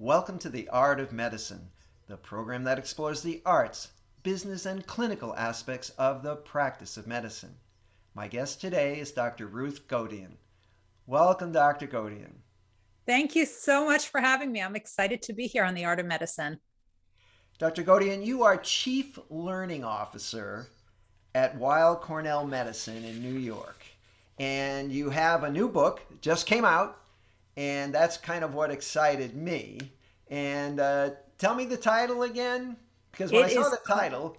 Welcome to The Art of Medicine, the program that explores the arts, business, and clinical aspects of the practice of medicine. My guest today is Dr. Ruth Gotian. Welcome, Dr. Gotian. Thank you so much for having me. I'm excited to be here on The Art of Medicine. Dr. Gotian, you are Chief Learning Officer at Weill Cornell Medicine in New York. And you have a new book, just came out, and that's kind of what excited me. And uh, tell me the title again, because when it I saw the title,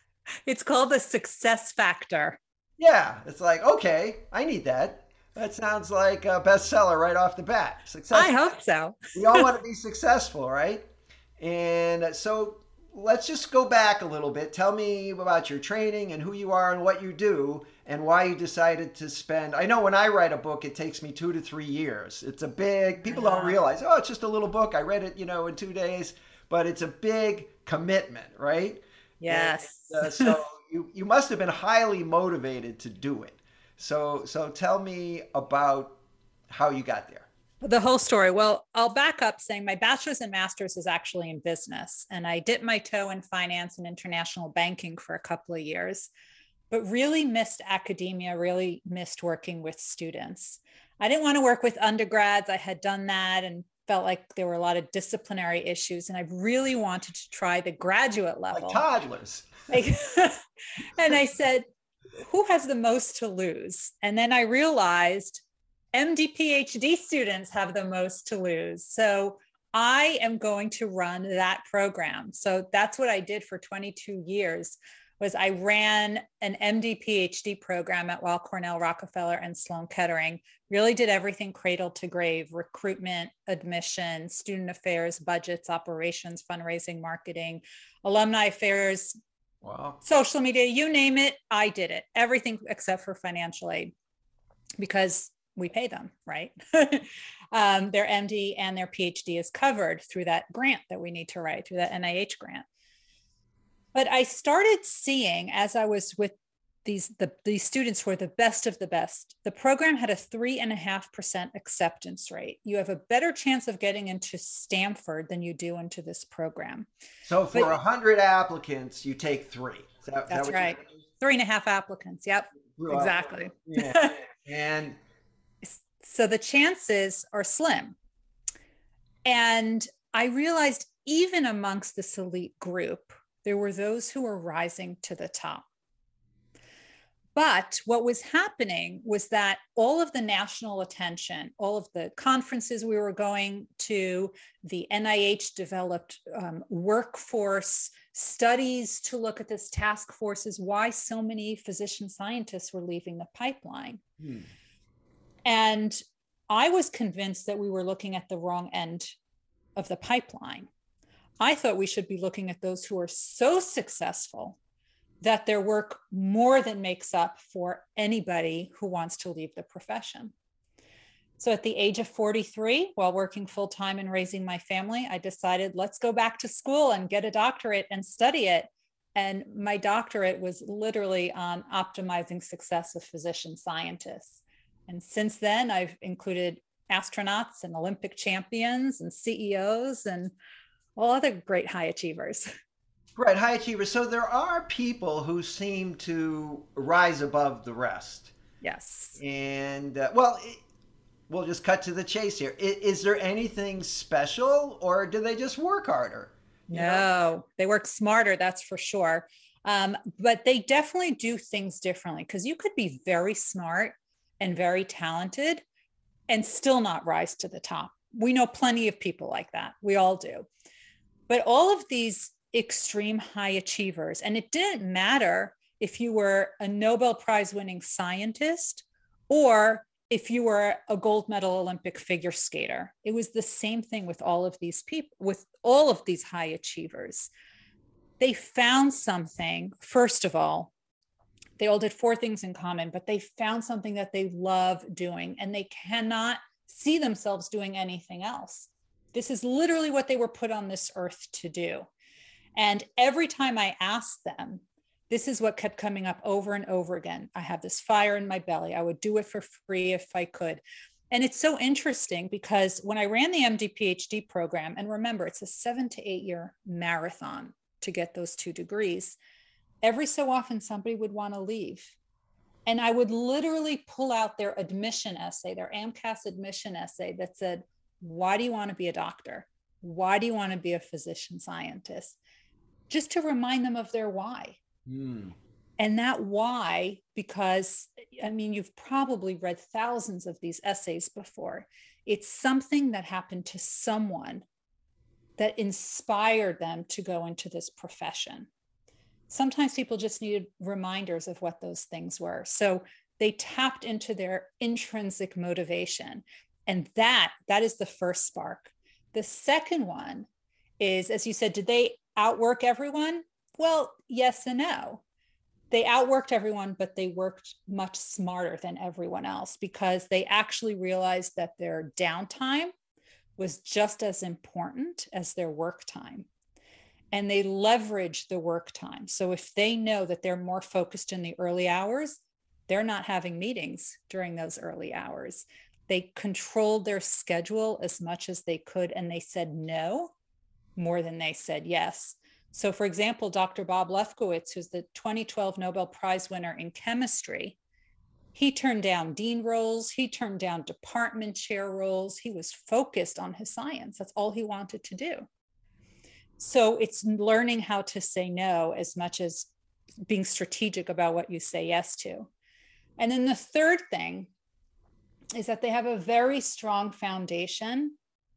it's called the Success Factor. Yeah, it's like okay, I need that. That sounds like a bestseller right off the bat. Success. I hope so. we all want to be successful, right? And so let's just go back a little bit. Tell me about your training and who you are and what you do and why you decided to spend. I know when I write a book, it takes me two to three years. It's a big, people don't realize, oh, it's just a little book. I read it, you know, in two days, but it's a big commitment, right? Yes. And, uh, so you, you must have been highly motivated to do it. So, so tell me about how you got there the whole story. Well, I'll back up saying my bachelor's and master's is actually in business. And I dipped my toe in finance and international banking for a couple of years, but really missed academia, really missed working with students. I didn't want to work with undergrads. I had done that and felt like there were a lot of disciplinary issues. And I really wanted to try the graduate level. Like toddlers. and I said, who has the most to lose? And then I realized MD PhD students have the most to lose. So I am going to run that program. So that's what I did for 22 years was I ran an MD PhD program at Weill Cornell Rockefeller and Sloan Kettering. Really did everything cradle to grave, recruitment, admission, student affairs, budgets, operations, fundraising, marketing, alumni affairs, wow. social media, you name it, I did it. Everything except for financial aid because we pay them, right? um, their MD and their PhD is covered through that grant that we need to write, through that NIH grant. But I started seeing as I was with these the, these students were the best of the best. The program had a three and a half percent acceptance rate. You have a better chance of getting into Stanford than you do into this program. So for a hundred applicants, you take three. That, that's that right. Three and a half applicants. Yep. Well, exactly. Yeah. and so the chances are slim. And I realized even amongst this elite group, there were those who were rising to the top. But what was happening was that all of the national attention, all of the conferences we were going to, the NIH developed um, workforce studies to look at this task force is why so many physician scientists were leaving the pipeline. Hmm. And I was convinced that we were looking at the wrong end of the pipeline. I thought we should be looking at those who are so successful that their work more than makes up for anybody who wants to leave the profession. So at the age of 43, while working full time and raising my family, I decided let's go back to school and get a doctorate and study it. And my doctorate was literally on optimizing success of physician scientists. And since then, I've included astronauts and Olympic champions and CEOs and all other great high achievers. Right, high achievers. So there are people who seem to rise above the rest. Yes. And uh, well, it, we'll just cut to the chase here. Is, is, there anything special, or do they just work harder? No, know? they work smarter. That's for sure. Um, but they definitely do things differently because you could be very smart and very talented and still not rise to the top. We know plenty of people like that. We all do. But all of these extreme high achievers, and it didn't matter if you were a Nobel Prize winning scientist or if you were a gold medal Olympic figure skater. It was the same thing with all of these people, with all of these high achievers. They found something, first of all, they all did four things in common, but they found something that they love doing and they cannot see themselves doing anything else. This is literally what they were put on this earth to do. And every time I asked them, this is what kept coming up over and over again. I have this fire in my belly. I would do it for free if I could. And it's so interesting because when I ran the MD PhD program, and remember, it's a seven to eight year marathon to get those two degrees, every so often somebody would want to leave. And I would literally pull out their admission essay, their AMCAS admission essay that said, Why do you want to be a doctor? Why do you want to be a physician scientist? Just to remind them of their why. Mm. And that why, because I mean, you've probably read thousands of these essays before. It's something that happened to someone that inspired them to go into this profession. Sometimes people just needed reminders of what those things were. So they tapped into their intrinsic motivation. And that that is the first spark. The second one is as you said, did they outwork everyone? Well, yes and no they outworked everyone, but they worked much smarter than everyone else because they actually realized that their downtime was just as important as their work time. And they leverage the work time. So if they know that they're more focused in the early hours, they're not having meetings during those early hours. They controlled their schedule as much as they could, and they said no more than they said yes. So, for example, Dr. Bob Lefkowitz, who's the 2012 Nobel Prize winner in chemistry, he turned down dean roles, he turned down department chair roles. He was focused on his science. That's all he wanted to do. So, it's learning how to say no as much as being strategic about what you say yes to. And then the third thing is that they have a very strong foundation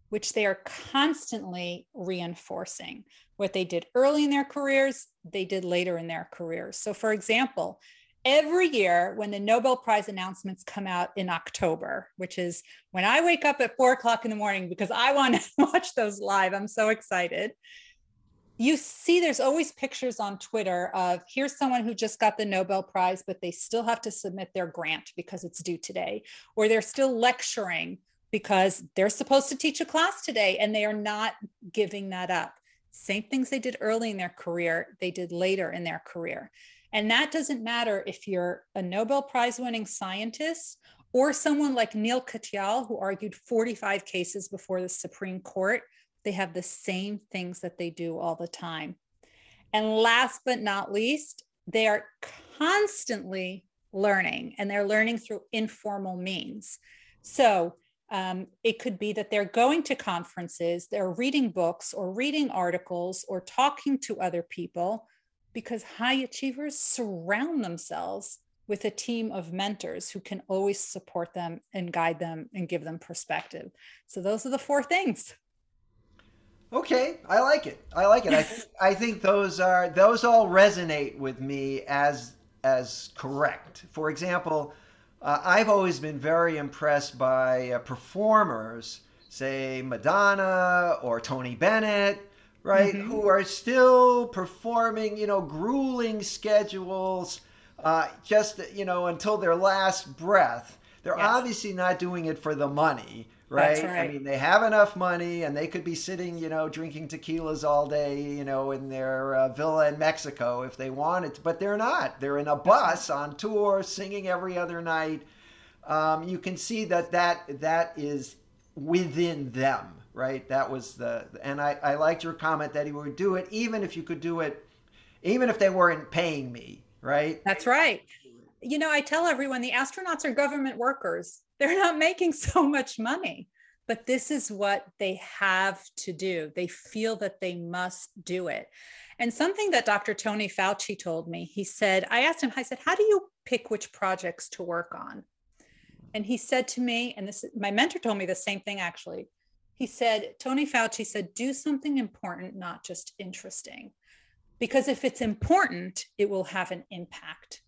which they are constantly reinforcing. What they did early in their careers, they did later in their careers. So, for example, every year when the Nobel Prize announcements come out in October, which is when I wake up at four o'clock in the morning because I want to watch those live, I'm so excited. You see, there's always pictures on Twitter of here's someone who just got the Nobel Prize, but they still have to submit their grant because it's due today, or they're still lecturing because they're supposed to teach a class today and they are not giving that up. Same things they did early in their career, they did later in their career. And that doesn't matter if you're a Nobel Prize winning scientist or someone like Neil Katyal, who argued 45 cases before the Supreme Court. They have the same things that they do all the time. And last but not least, they are constantly learning and they're learning through informal means. So um, it could be that they're going to conferences, they're reading books or reading articles or talking to other people because high achievers surround themselves with a team of mentors who can always support them and guide them and give them perspective. So those are the four things. Okay, I like it. I like it. I think I think those are those all resonate with me as as correct. For example, uh, I've always been very impressed by uh, performers, say Madonna or Tony Bennett, right, mm-hmm. who are still performing, you know, grueling schedules, uh, just you know, until their last breath. They're yes. obviously not doing it for the money, right? right? I mean, they have enough money and they could be sitting, you know, drinking tequilas all day, you know, in their uh, villa in Mexico if they wanted to, but they're not. They're in a bus on tour, singing every other night. Um, you can see that that that is within them, right? That was the, and I, I liked your comment that he would do it even if you could do it, even if they weren't paying me, right? That's right. You know, I tell everyone the astronauts are government workers they're not making so much money but this is what they have to do. They feel that they must do it. And something that dr tony fauci told me he said i asked him i said how do you pick which projects to work on? And he said to me and this my mentor told me the same thing actually. He said tony fauci said do something important not just interesting. Because if it's important it will have an impact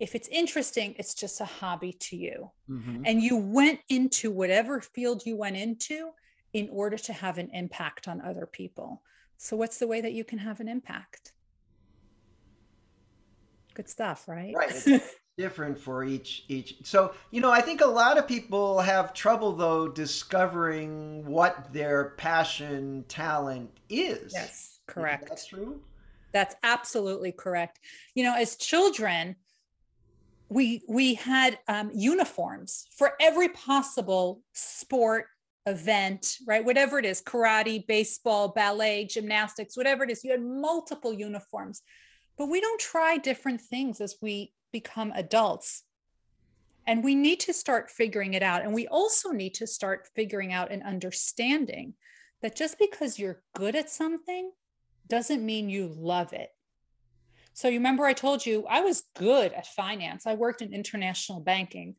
if it's interesting, it's just a hobby to you. Mm-hmm. And you went into whatever field you went into in order to have an impact on other people. So, what's the way that you can have an impact? Good stuff, right? Right. different for each each so you know i think a lot of people have trouble though discovering what their passion talent is yes correct that's true that's absolutely correct you know as children we we had um, uniforms for every possible sport event right? Whatever it is karate baseball ballet gymnastics whatever it is you had multiple uniforms. But we don't try different things as we become adults. And we need to start figuring it out. And we also need to start figuring out and understanding that just because you're good at something doesn't mean you love it so you remember I told you I was good at finance. I worked in international banking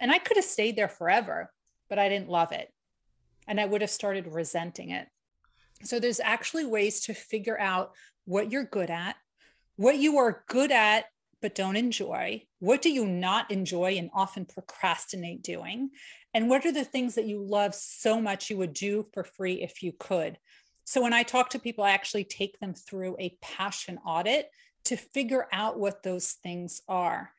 and I could have stayed there forever, but I didn't love it. And I would have started resenting it. So there's actually ways to figure out what you're good at, what you are good at but don't enjoy, what do you not enjoy and often procrastinate doing, and what are the things that you love so much you would do for free if you could. So when I talk to people, I actually take them through a passion audit to figure out what those things are.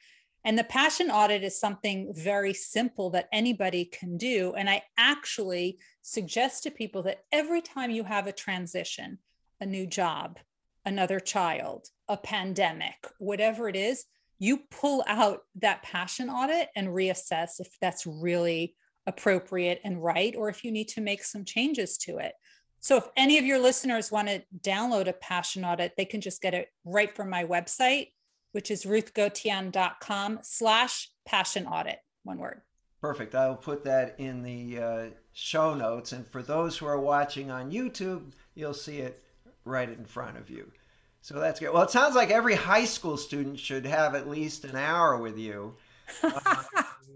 And the passion audit is something very simple that anybody can do. And I actually suggest to people that every time you have a transition, a new job, another child, a pandemic, whatever it is, you pull out that passion audit and reassess if that's really appropriate and right, or if you need to make some changes to it. So if any of your listeners want to download a passion audit, they can just get it right from my website, which is ruthgotian.com slash passion audit, one word. Perfect. I'll put that in the uh, show notes. And for those who are watching on YouTube, you'll see it right in front of you. So that's good. Well, it sounds like every high school student should have at least an hour with you uh,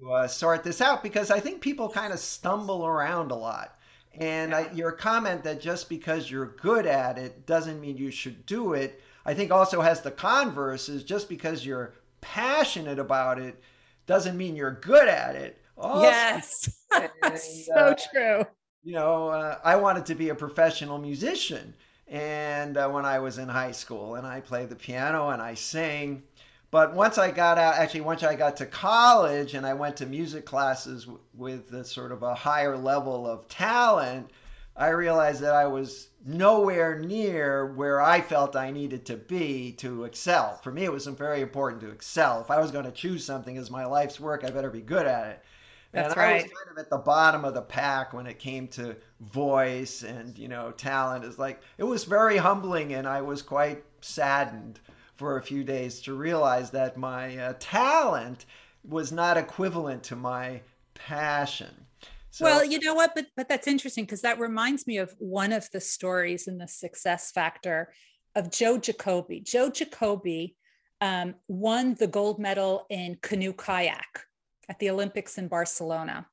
to uh, sort this out because I think people kind of stumble around a lot. And I, your comment that just because you're good at it doesn't mean you should do it, I think also has the converse is just because you're passionate about it doesn't mean you're good at it. Also, yes. And, so uh, true. You know, uh, I wanted to be a professional musician. And uh, when I was in high school, and I played the piano and I sang. But once I got out, actually, once I got to college and I went to music classes with a sort of a higher level of talent, I realized that I was nowhere near where I felt I needed to be to excel. For me, it was very important to excel. If I was going to choose something as my life's work, I better be good at it. That's and right. I was kind of at the bottom of the pack when it came to voice and you know talent. It's like it was very humbling, and I was quite saddened for a few days to realize that my uh, talent was not equivalent to my passion. So, well, you know what, but but that's interesting because that reminds me of one of the stories in the Success Factor of Joe Jacobi. Joe Jacobi um, won the gold medal in canoe kayak at the Olympics in Barcelona,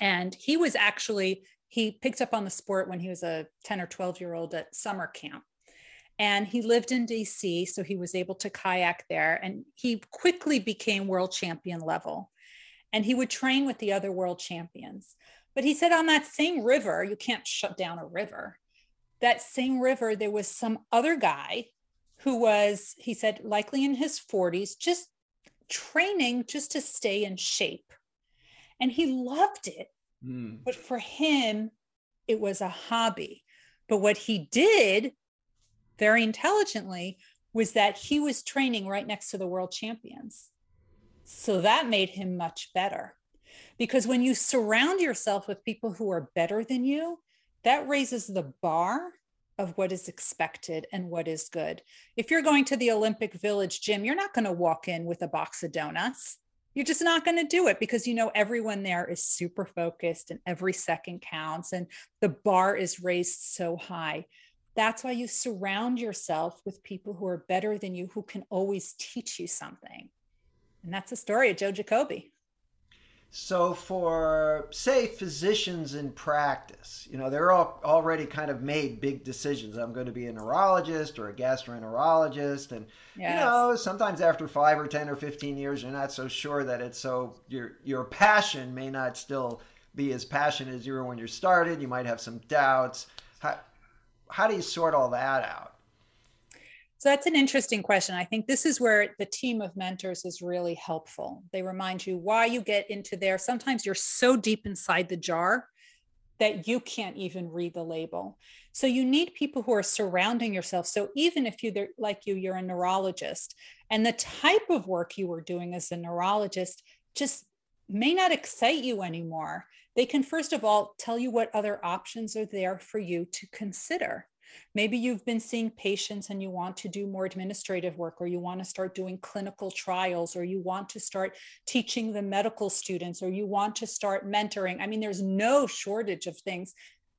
and he was actually he picked up on the sport when he was a 10 or 12 year old at summer camp and he lived in DC, so he was able to kayak there. And he quickly became world champion level. And he would train with the other world champions. But he said on that same river, you can't shut down a river. That same river, there was some other guy who was, he said, likely in his 40s, just training just to stay in shape. And he loved it. Mm. But for him, it was a hobby. But what he did very intelligently was that he was training right next to the world champions. So that made him much better. Because when you surround yourself with people who are better than you, that raises the bar of what is expected and what is good. If you're going to the Olympic Village gym, you're not going to walk in with a box of donuts. You're just not going to do it because you know everyone there is super focused and every second counts and the bar is raised so high. That's why you surround yourself with people who are better than you, who can always teach you something. And that's the story of Joe Jacobi. So, for say physicians in practice, you know, they're all already kind of made big decisions. I'm going to be a neurologist or a gastroenterologist, and yes. you know, sometimes after five or ten or fifteen years, you're not so sure that it's so your your passion may not still be as passionate as you were when you started. You might have some doubts. How, how do you sort all that out? So that's an interesting question. I think this is where the team of mentors is really helpful. They remind you why you get into there. Sometimes you're so deep inside the jar that you can't even read the label. So you need people who are surrounding yourself. So even if you like you, you're a neurologist, and the type of work you were doing as a neurologist just may not excite you anymore. They can first of all tell you what other options are there for you to consider. Maybe you've been seeing patients and you want to do more administrative work, or you want to start doing clinical trials, or you want to start teaching the medical students, or you want to start mentoring. I mean, there's no shortage of things.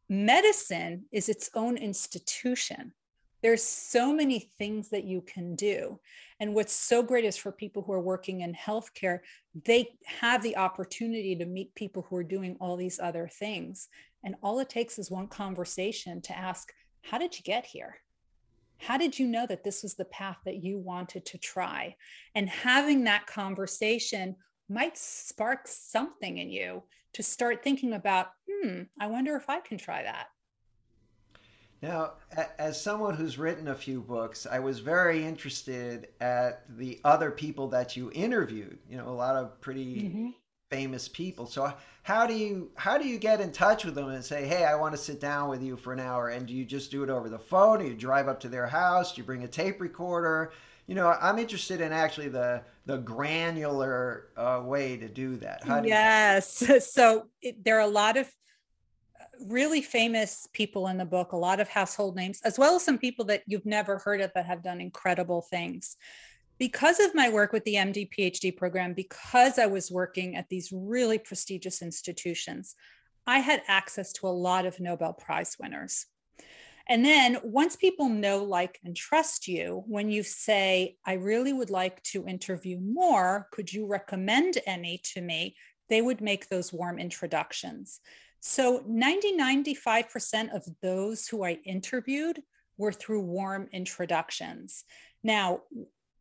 Medicine is its own institution. There's so many things that you can do. And what's so great is for people who are working in healthcare, they have the opportunity to meet people who are doing all these other things. And all it takes is one conversation to ask, how did you get here? How did you know that this was the path that you wanted to try? And having that conversation might spark something in you to start thinking about, hmm, I wonder if I can try that. Now, as someone who's written a few books, I was very interested at the other people that you interviewed. You know, a lot of pretty mm-hmm famous people. So how do you how do you get in touch with them and say, "Hey, I want to sit down with you for an hour"? And do you just do it over the phone? Or you drive up to their house? Do you bring a tape recorder? You know, I'm interested in actually the the granular uh, way to do that. Do yes. You- so it, there are a lot of really famous people in the book, a lot of household names, as well as some people that you've never heard of that have done incredible things because of my work with the MD PhD program, because I was working at these really prestigious institutions, I had access to a lot of Nobel Prize winners. And then once people know, like, and trust you, when you say, I really would like to interview more, could you recommend any to me? They would make those warm introductions. So 90, 95% of those who I interviewed were through warm introductions. Now,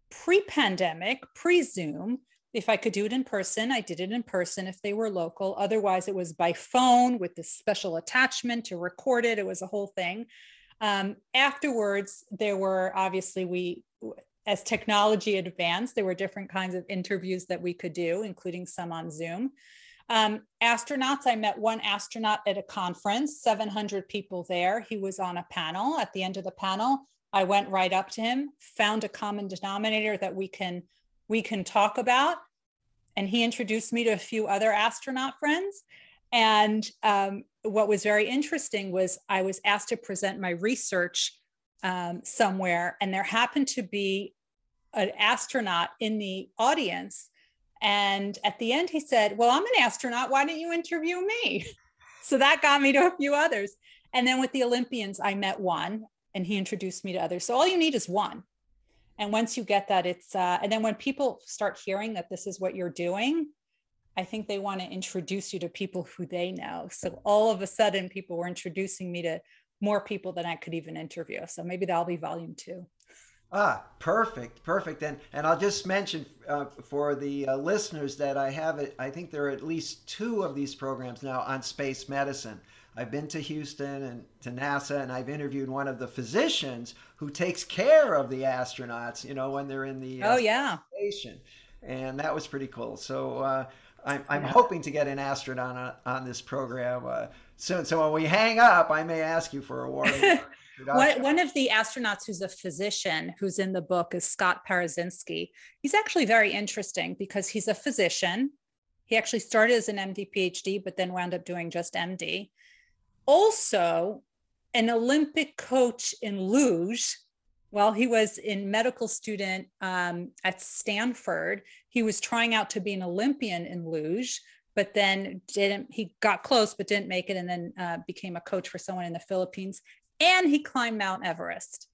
pre pandemic, pre Zoom, if I could do it in person, I did it in person if they were local. Otherwise, it was by phone with this special attachment to record it. It was a whole thing. Um, afterwards, there were obviously, we, as technology advanced, there were different kinds of interviews that we could do, including some on Zoom. Um, astronauts, I met one astronaut at a conference, 700 people there. He was on a panel. At the end of the panel, I went right up to him, found a common denominator that we can we can talk about, and he introduced me to a few other astronaut friends. And um, what was very interesting was I was asked to present my research um, somewhere, and there happened to be an astronaut in the audience. And at the end, he said, Well, I'm an astronaut. Why don't you interview me? So that got me to a few others. And then with the Olympians, I met one and he introduced me to others. So all you need is one. And once you get that, it's, uh, and then when people start hearing that this is what you're doing, I think they want to introduce you to people who they know. So all of a sudden, people were introducing me to more people than I could even interview. So maybe that'll be volume two. Ah, perfect, perfect. And and I'll just mention uh, for the uh, listeners that I have it. I think there are at least two of these programs now on space medicine. I've been to Houston and to NASA, and I've interviewed one of the physicians who takes care of the astronauts. You know, when they're in the uh, oh yeah station, and that was pretty cool. So uh, I'm I'm yeah. hoping to get an astronaut on, on this program uh, soon. So when we hang up, I may ask you for a warm. one, of the astronauts who's a physician who's in the book is Scott Parazynski. He's actually very interesting because he's a physician. He actually started as an MD PhD, but then wound up doing just MD also an Olympic coach in luge. While he was in medical student um, at Stanford, he was trying out to be an Olympian in luge, but then didn't. He got close, but didn't make it, and then uh, became a coach for someone in the Philippines. And he climbed Mount Everest.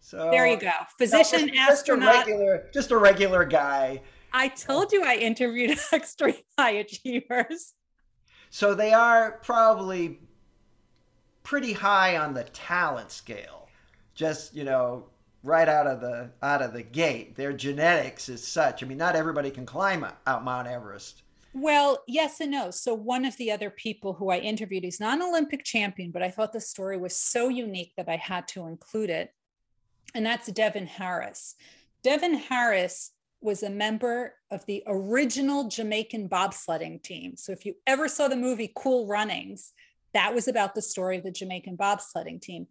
So there you go, physician, just, astronaut, just a regular, just a regular guy. I told you I interviewed extreme high achievers. So they are probably pretty high on the talent scale. Just, you know, right out of the out of the gate. Their genetics is such. I mean, not everybody can climb out Mount Everest. Well, yes and no. So one of the other people who I interviewed, he's not an Olympic champion, but I thought the story was so unique that I had to include it. And that's Devon Harris. Devon Harris was a member of the original Jamaican bobsledding team. So if you ever saw the movie Cool Runnings, That was about the story of the Jamaican bobsledding team.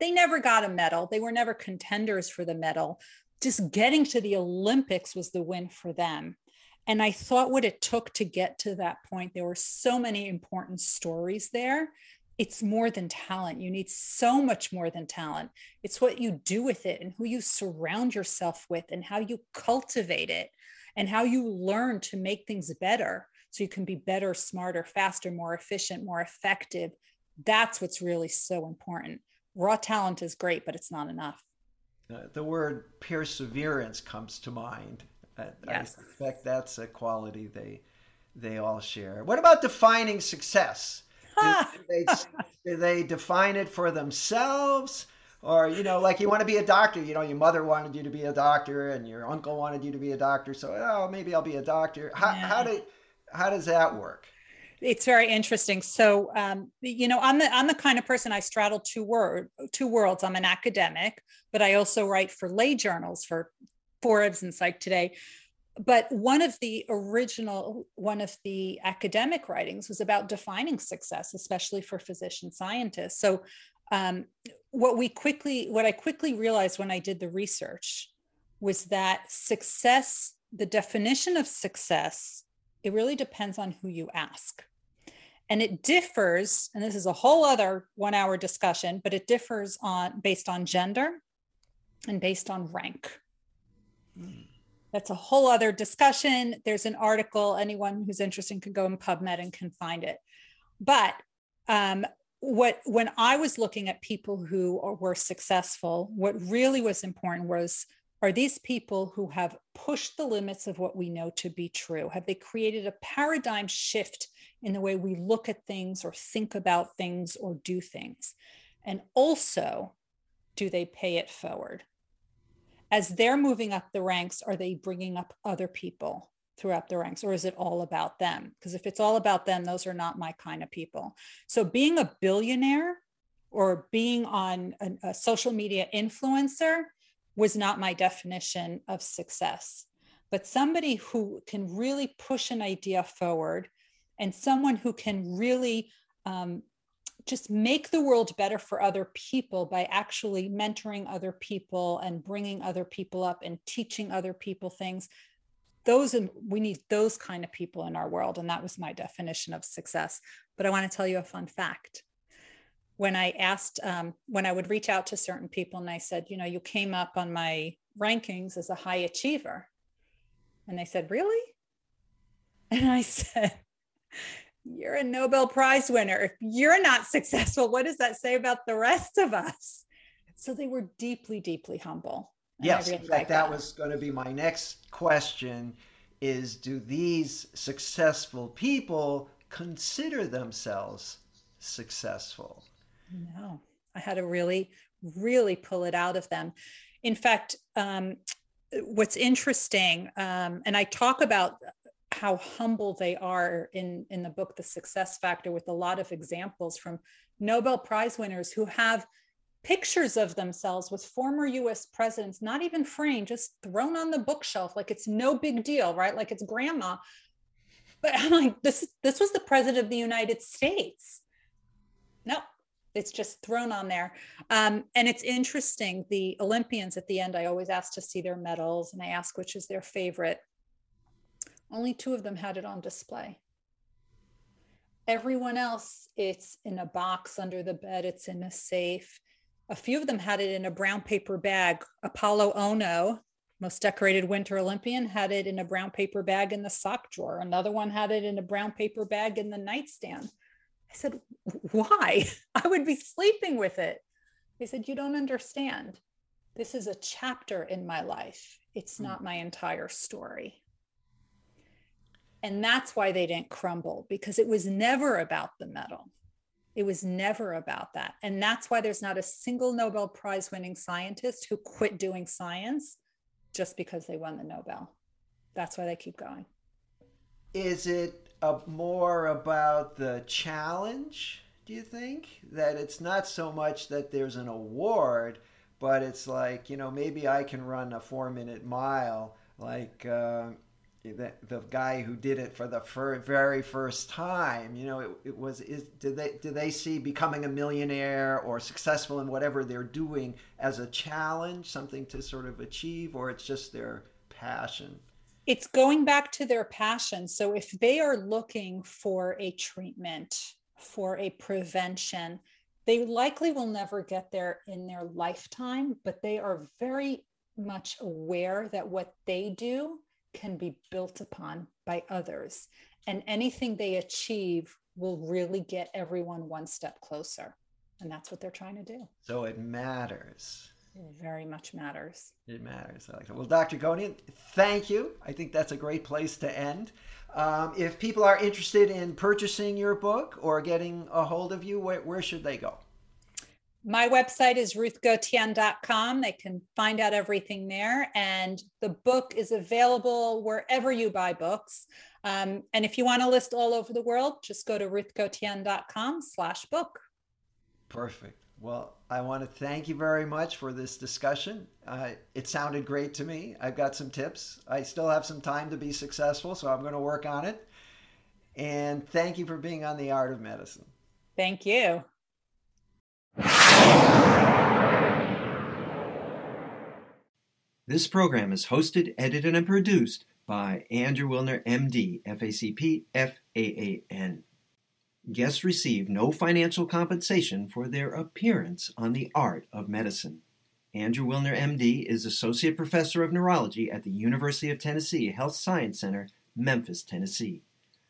They never got a medal, they were never contenders for the medal. Just getting to the Olympics was the win for them. And I thought what it took to get to that point, there were so many important stories there. It's more than talent. You need so much more than talent. It's what you do with it and who you surround yourself with and how you cultivate it and how you learn to make things better so you can be better, smarter, faster, more efficient, more effective. That's what's really so important. Raw talent is great, but it's not enough. The word perseverance comes to mind. Uh, yes. I suspect that's a quality they they all share. What about defining success? Do, do, they, do they define it for themselves? Or, you know, like you want to be a doctor, you know, your mother wanted you to be a doctor and your uncle wanted you to be a doctor. So, oh, maybe I'll be a doctor. How, yeah. how did how does that work? It's very interesting. So, um, you know, I'm the I'm the kind of person I straddle two word two worlds. I'm an academic, but I also write for lay journals for Forbes and Psych Today. But one of the original, one of the academic writings was about defining success, especially for physician scientists. So, um, what we quickly, what I quickly realized when I did the research was that success, the definition of success it really depends on who you ask. And it differs, and this is a whole other one hour discussion, but it differs on based on gender and based on rank. That's a whole other discussion. There's an article, anyone who's interested can go in PubMed and can find it. But um, what when I was looking at people who were successful, what really was important was are these people who have pushed the limits of what we know to be true? Have they created a paradigm shift in the way we look at things or think about things or do things? And also, do they pay it forward? As they're moving up the ranks, are they bringing up other people throughout the ranks, or is it all about them? Because if it's all about them, those are not my kind of people. So, being a billionaire or being on a, a social media influencer was not my definition of success. But somebody who can really push an idea forward and someone who can really um, just make the world better for other people by actually mentoring other people and bringing other people up and teaching other people things those we need those kind of people in our world and that was my definition of success but i want to tell you a fun fact when I asked, um, when I would reach out to certain people and I said, you know, you came up on my rankings as a high achiever. And they said, really? And I said, you're a Nobel Prize winner. If you're not successful, what does that say about the rest of us? So they were deeply, deeply humble. Yes, really in fact, that, that was going to be my next question is do these successful people consider themselves successful? No, I had to really, really pull it out of them. In fact, um, what's interesting, um, and I talk about how humble they are in in the book, The Success Factor, with a lot of examples from Nobel Prize winners who have pictures of themselves with former US presidents, not even framed, just thrown on the bookshelf like it's no big deal, right? Like it's grandma. But I'm like, this this was the president of the United States. No, it's just thrown on there. Um, and it's interesting. The Olympians at the end, I always ask to see their medals and I ask which is their favorite. Only two of them had it on display. Everyone else, it's in a box under the bed, it's in a safe. A few of them had it in a brown paper bag. Apolo Ohno, most decorated winter Olympian, had it in a brown paper bag in the sock drawer. Another one had it in a brown paper bag in the nightstand. I said, Why? I would be sleeping with it. He said, You don't understand. This is a chapter in my life. It's hmm. not my entire story. And that's why they didn't crumble because it was never about the medal. It was never about that. And that's why there's not a single Nobel Prize winning scientist who quit doing science just because they won the Nobel. That's why they keep going. Is it uh, more about the challenge, do you think? That it's not so much that there's an award, but it's like, you know, maybe I can run a four minute mile like uh, the, the guy who did it for the fir- very first time you know it, it was is did they do they see becoming a millionaire or successful in whatever they're doing as a challenge something to sort of achieve or it's just their passion? It's going back to their passion. So if they are looking for a treatment for a prevention they likely will never get there in their lifetime but they are very much aware that what they do can be built upon by others. And anything they achieve will really get everyone one step closer. And that's what they're trying to do. So it matters. It very much matters. It matters. I like that. Well, Dr. Gotian, thank you. I think that's a great place to end. Um, if people are interested in purchasing your book or getting a hold of you, where, where should they go? My website is ruthgotian.com. They can find out everything there. And the book is available wherever you buy books. Um, and if you want to list all over the world, just go to ruthgotian.com slash book. Perfect. Well, I want to thank you very much for this discussion. Uh, it sounded great to me. I've got some tips. I still have some time to be successful, so I'm going to work on it. And thank you for being on The Art of Medicine. Thank you. This program is hosted, edited, and produced by Andrew Wilner, MD, FACP, FAAN. Guests receive no financial compensation for their appearance on the art of medicine. Andrew Wilner, MD, is Associate Professor of Neurology at the University of Tennessee Health Science Center, Memphis, Tennessee.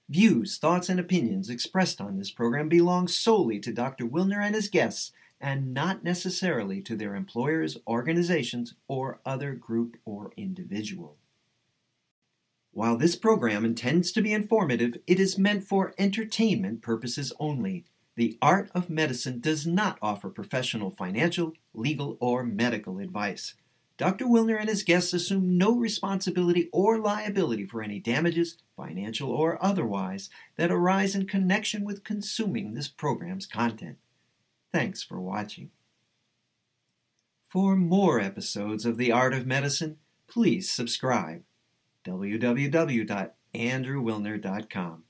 Views, thoughts, and opinions expressed on this program belong solely to Dr. Wilner and his guests and not necessarily to their employers, organizations, or other group or individual. While this program intends to be informative, it is meant for entertainment purposes only. The art of medicine does not offer professional financial, legal, or medical advice. Dr. Wilner and his guests assume no responsibility or liability for any damages, financial or otherwise, that arise in connection with consuming this program's content. Thanks for watching. For more episodes of The Art of Medicine, please subscribe. www.andrewwilner.com